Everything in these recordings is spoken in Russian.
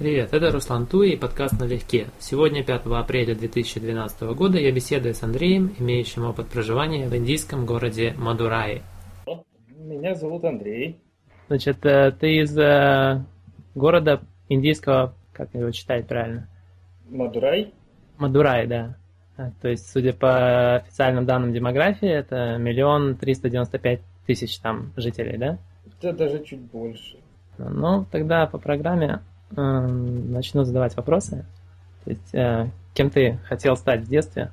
Привет, это Руслан Туи и подкаст «Налегке». Сегодня, 5 апреля 2012 года, я беседую с Андреем, имеющим опыт проживания в индийском городе Мадурай. Меня зовут Андрей. Значит, э, ты из э, города индийского, как его читать правильно? Мадурай? Мадурай, да. А, то есть, судя по официальным данным демографии, это миллион триста девяносто пять тысяч там жителей, да? Да даже чуть больше. Ну, тогда по программе начну задавать вопросы. То есть, э, кем ты хотел стать в детстве?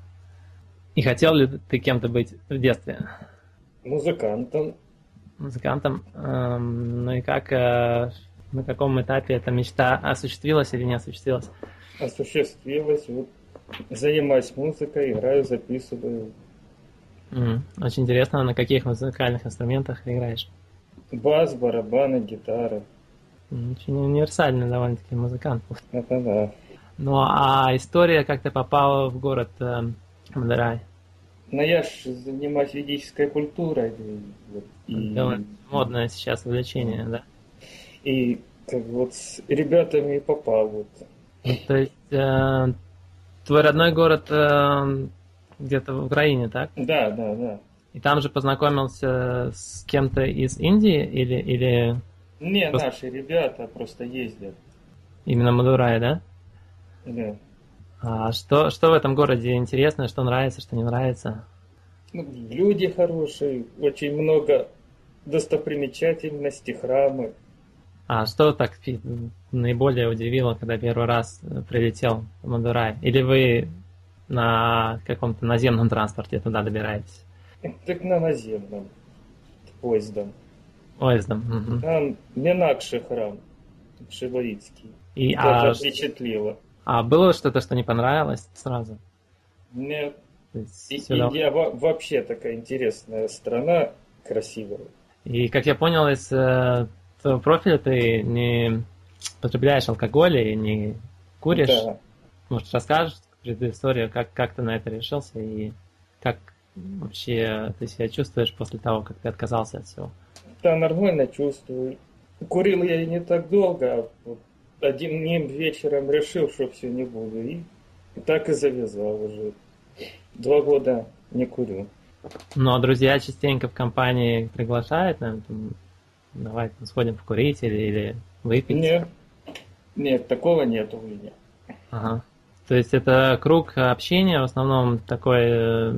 И хотел ли ты кем-то быть в детстве? Музыкантом. Музыкантом. Э, ну и как, э, на каком этапе эта мечта осуществилась или не осуществилась? Осуществилась. Вот занимаюсь музыкой, играю, записываю. Очень интересно, на каких музыкальных инструментах играешь? Бас, барабаны, гитара. Очень универсальный довольно-таки музыкант. Это да. Ну а история, как ты попал в город э, Мадурай? Но я ж занимаюсь ведической культурой. И, Довольно модное сейчас увлечение, да? и как вот с ребятами и попал. Вот. То есть э, твой родной город э, где-то в Украине, так? Да, да, да. И там же познакомился с кем-то из Индии или, или Не, Просто- наши ребята просто ездят. именно Мадурай, да? Да. А что, что в этом городе интересно, что нравится, что не нравится? Ну, люди хорошие, очень много достопримечательностей, храмы. А что так наиболее удивило, когда первый раз э, прилетел в Мадурай? Или вы на каком-то наземном транспорте туда добираетесь? Так на наземном поездом. Поездом? мгм. Там Менакши храм, Шиваицкий. И, Тоже а, впечатлило. а было что-то, что не понравилось сразу? Есть И- всё Индия во- вообще такая интересная страна, красивая. И как я понял из э, твоего профиля, ты не потребляешь алкоголь и не куришь. Да. Может, расскажешь предысторию, как, как ты на это решился и как вообще ты себя чувствуешь после того, как ты отказался от всего? Да, нормально чувствую. Курил я не так долго, а вот одним вечером решил, что все не буду. И так и завязал уже. Два года не курю. Ну, а друзья частенько в компании приглашают, наверное, там, давай сходим покурить или, или выпить. Нет, нет, такого нет у меня. Ага. То есть это круг общения в основном такой э,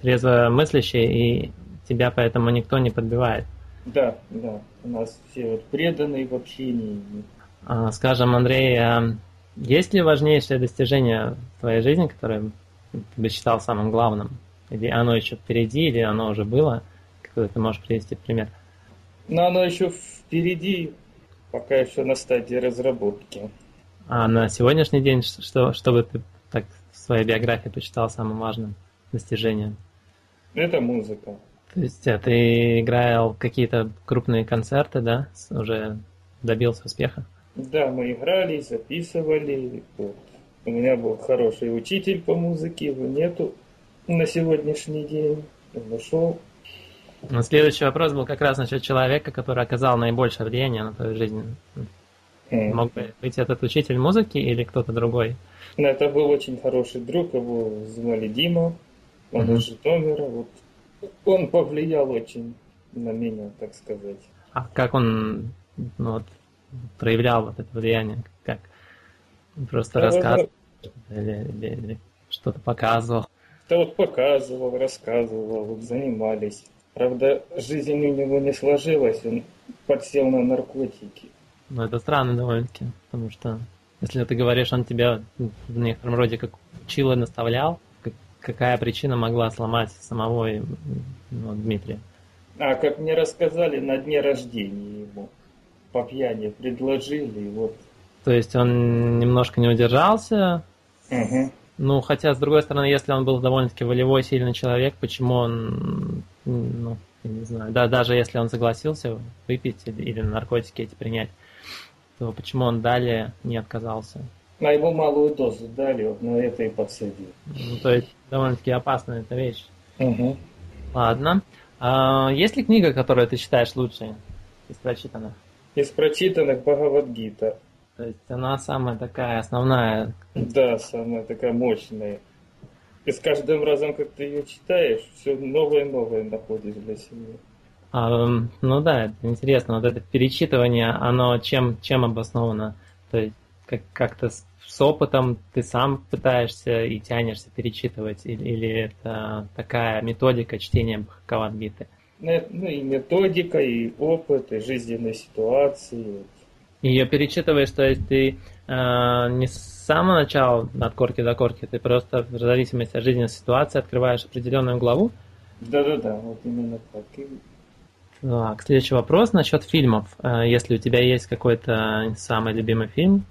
трезво мыслящий, и тебя поэтому никто не подбивает. Да, да, у нас все вот преданные в общении. А, Скажем, Андрей, а есть ли важнейшее достижение в твоей жизни, которое ты бы считал самым главным? Или оно еще впереди, или оно уже было? Какой ты можешь привести пример? Но оно еще впереди, пока еще на стадии разработки. А на сегодняшний день что, что бы ты так в своей биографии посчитал самым важным достижением? Это музыка. То есть а ты играл какие-то крупные концерты, да? Уже добился успеха? Да, мы играли, записывали. Вот. У меня был хороший учитель по музыке, его нету на сегодняшний день. Он ушел. Но следующий вопрос был как раз насчет человека, который оказал наибольшее влияние на твою жизнь. М. Мог бы быть этот учитель музыки или кто-то другой? Но это был очень хороший друг, его звали Дима. Он Мгм. из Житомира. Вот. Он повлиял очень на меня, так сказать. А как он ну, вот, проявлял вот это влияние? Как? Просто Да, рассказывал или, или- или что-то показывал? Да вот показывал, рассказывал, вот занимались. Правда, жизнь у него не сложилась, он подсел на наркотики. Ну, это странно довольно-таки, потому что если ты говоришь, он тебя в некотором роде как учил и наставлял, какая причина могла сломать самого ну, Дмитрия? А как мне рассказали, на дне рождения ему по пьяни предложили, и вот. То есть он немножко не удержался, Мгм. ну, хотя, с другой стороны, если он был довольно-таки волевой, сильный человек, почему он, ну, я не знаю, да, даже если он согласился выпить или, или наркотики эти принять, то почему он далее не отказался? На ему малую дозу дали, вот на это и подсадил. Ну, то есть довольно-таки опасная эта вещь. Мгм. Ладно. А, есть ли книга, которую ты считаешь лучшей из прочитанных? Из прочитанных Бхагавадгита. То есть она самая такая основная. Да, самая такая мощная. И с каждым разом, как ты ее читаешь, все новое и новое находишь для себя. А, ну да, это интересно. Вот это перечитывание, оно чем, чем обосновано? То есть как, как-то с, опытом ты сам пытаешься и тянешься перечитывать? Или, или это такая методика чтения Бхагавадгиты? Ну, ну и методика, и опыт, и жизненные ситуации. Ее перечитываешь, то есть ты э, не с самого начала от корки до корки, ты просто в зависимости от жизненной ситуации открываешь определенную главу? Да-да-да, вот именно так. Так, следующий вопрос насчет фильмов. Э, если у тебя есть какой-то самый любимый фильм,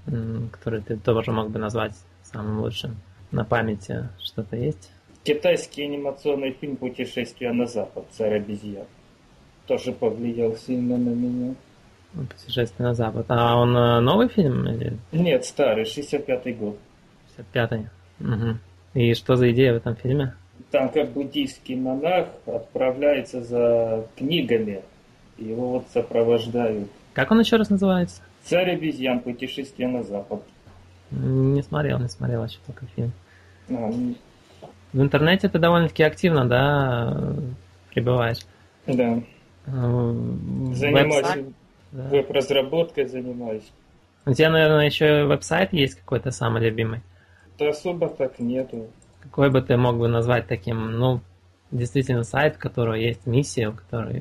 который ты тоже мог бы назвать самым лучшим на памяти, что-то есть? Китайский анимационный фильм «Путешествие на запад. Царь обезьян». Тоже повлиял сильно на меня. «Путешествие на запад». А он э, новый фильм? Или... Нет, старый, 65-й год. 65-й. Угу. И что за идея в этом фильме? Там как буддийский монах отправляется за книгами. Его вот сопровождают. Как он еще раз называется? «Царь обезьян. Путешествие на запад». Не смотрел, не смотрел еще только фильм. А, в интернете ты довольно-таки активно, да, пребываешь? Да. Занимаюсь да. веб-разработкой, занимаюсь. У тебя, наверное, еще веб-сайт есть какой-то самый любимый? Да особо так нету. Какой бы ты мог бы назвать таким, ну, действительно сайт, у которого есть миссия, у которого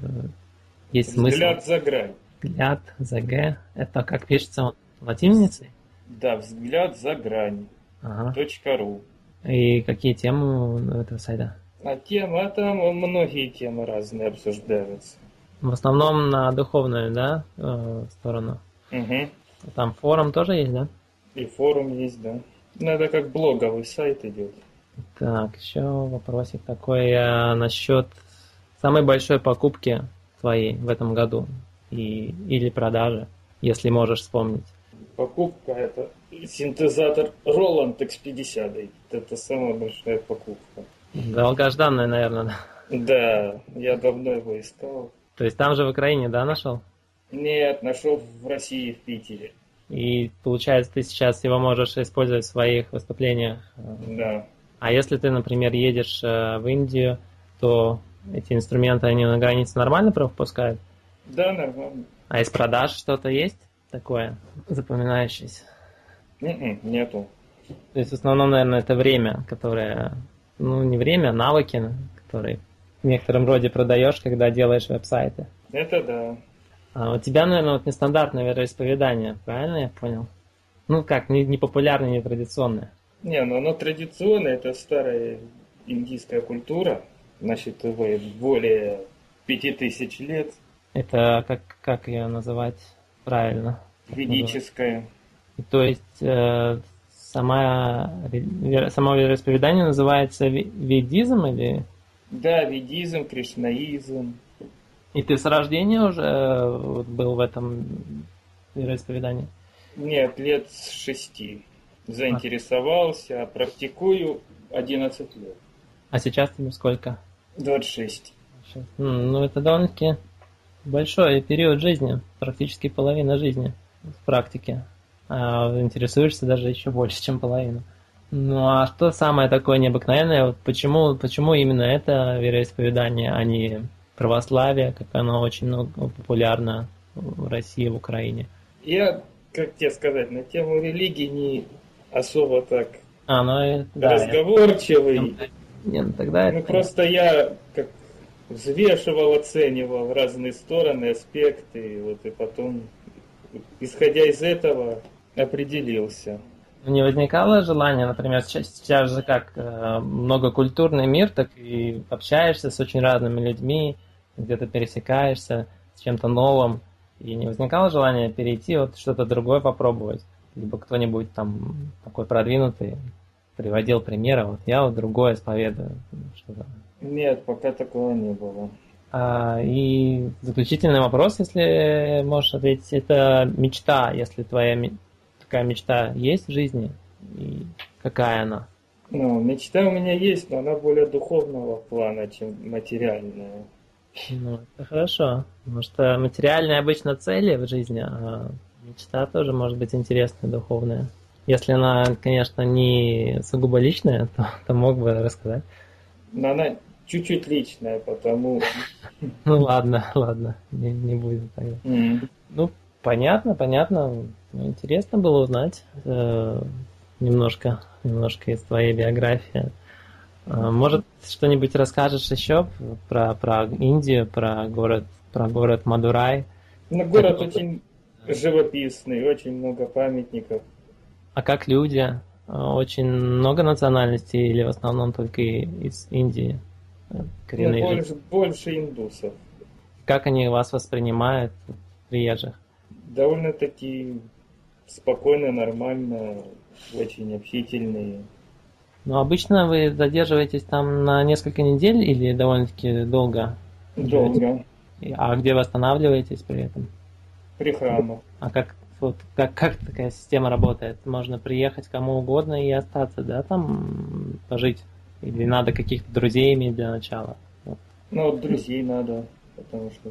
есть смысл? Взгляд за грань. Взгляд за Г. Это как пишется латиницей? Да, взгляд за грань. Ага. .ру. И какие темы у этого сайта? А тема, там многие темы разные обсуждаются. В основном на духовную, да, э, сторону? Угу. Там форум тоже есть, да? И форум есть, да. Надо как блоговый сайт идет. Так, еще вопросик такой а, насчет самой большой покупки твоей в этом году и, или продажи, если можешь вспомнить. Покупка это синтезатор Roland X50. Это самая большая покупка. Долгожданная, наверное, да? Да, я давно его искал. То есть там же в Украине, да, нашел? Нет, нашел в России, в Питере. И получается, ты сейчас его можешь использовать в своих выступлениях? Да. А если ты, например, едешь э, в Индию, то эти инструменты, они на границе нормально пропускают? Да, нормально. А из продаж что-то есть такое запоминающееся? М-м, нету. То есть в основном, наверное, это время, которое, ну не время, а навыки, которые в некотором роде продаешь, когда делаешь веб-сайты. Это да. А у тебя, наверное, вот нестандартное вероисповедание, правильно я понял? Ну как, не, не популярное, не традиционное. Не, ну оно традиционное, это старая индийская культура, значит, более пяти тысяч лет. Это как, как ее называть правильно? Ведическая. То есть э, сама, само вероисповедание называется ведизм или? Да, ведизм, кришнаизм. И ты с рождения уже э, был в этом вероисповедании? Нет, лет с шести заинтересовался, а. практикую 11 лет. А сейчас тебе сколько? 26. Ну, это довольно-таки большой период жизни, практически половина жизни в практике. А интересуешься даже еще больше, чем половину. Ну а что самое такое необыкновенное? Вот почему, почему именно это вероисповедание, а не православие, как оно очень много, популярно в России, в Украине? Я, как тебе сказать, на тему религии не особо так а, ну, да, разговорчивый. Я... Нет, ну, тогда ну, это... просто я как взвешивал, оценивал разные стороны, аспекты, вот и потом, исходя из этого, определился. Не возникало желания, например, сейчас же как э, многокультурный мир, так и общаешься с очень разными людьми, где-то пересекаешься с чем-то новым, и не возникало желания перейти вот что-то другое попробовать либо кто-нибудь там такой продвинутый приводил примеры, вот я вот другое исповедую. Что-то. Нет, пока такого не было. А, и заключительный вопрос, если можешь ответить, это мечта, если твоя такая мечта есть в жизни, и какая она? Ну, мечта у меня есть, но она более духовного плана, чем материальная. Ну, это хорошо, потому что материальные обычно цели в жизни, а Мечта тоже может быть интересная, духовная. Если она, конечно, не сугубо личная, то, то мог бы рассказать. Но она чуть-чуть личная, потому... Ну ладно, ладно, не, не будет тогда. Ну, понятно, понятно. Ну, интересно было узнать э, немножко, немножко из твоей биографии. Э, может, что-нибудь расскажешь еще про, про Индию, про город, про город Мадурай? Ну, город очень живописный, очень много памятников. А как люди? Очень много национальностей или в основном только из Индии? Коренные ну, больше, больше индусов. Как они вас воспринимают, приезжих? Довольно-таки спокойно, нормально, очень общительные. Ну, обычно вы задерживаетесь там на несколько недель или довольно-таки долго? Долго. А где вы останавливаетесь при этом? При храмах. А как вот как, как такая система работает? Можно приехать кому угодно и остаться, да, там пожить? Или надо каких-то друзей иметь для начала? Вот. Ну, вот друзей надо, потому что...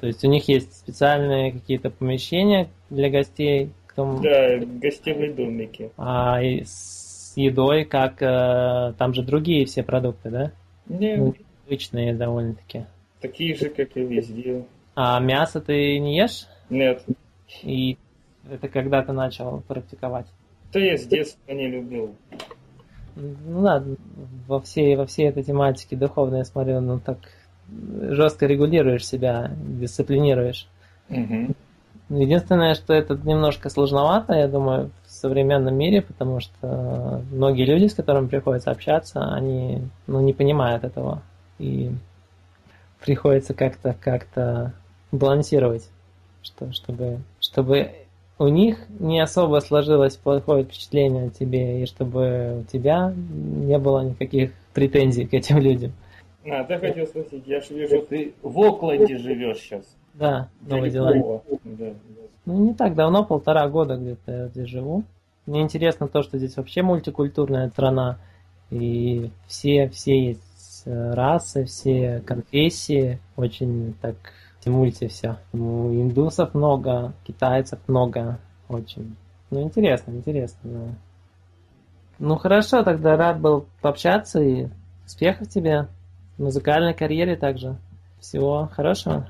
То есть у них есть специальные какие-то помещения для гостей? Кто... Да, гостевые домики. А с едой как? Э, там же другие все продукты, да? Нет. Ну, обычные довольно-таки. Такие же, как и везде. А мясо ты не ешь? Нет. И это когда ты начал практиковать? Да я с детства не любил. Ну да, во всей, во всей этой тематике духовной я смотрю, ну так жестко регулируешь себя, дисциплинируешь. Угу. Единственное, что это немножко сложновато, я думаю, в современном мире, потому что многие люди, с которыми приходится общаться, они ну, не понимают этого. И приходится как-то как-то балансировать, что, чтобы, чтобы у них не особо сложилось плохое впечатление о тебе, и чтобы у тебя не было никаких претензий к этим людям. А, ты хотел спросить, я же вижу, ты в Окленде живешь сейчас. Да, Новая Зеландия. Да. Ну, не так давно, полтора года где-то я здесь живу. Мне интересно то, что здесь вообще мультикультурная страна, и все, все есть э, расы, все конфессии, очень так мульти все. Ну, индусов много, китайцев много, очень. Ну, интересно, интересно, да. Ну, хорошо, тогда рад был пообщаться и успехов тебе в музыкальной карьере также. Всего хорошего.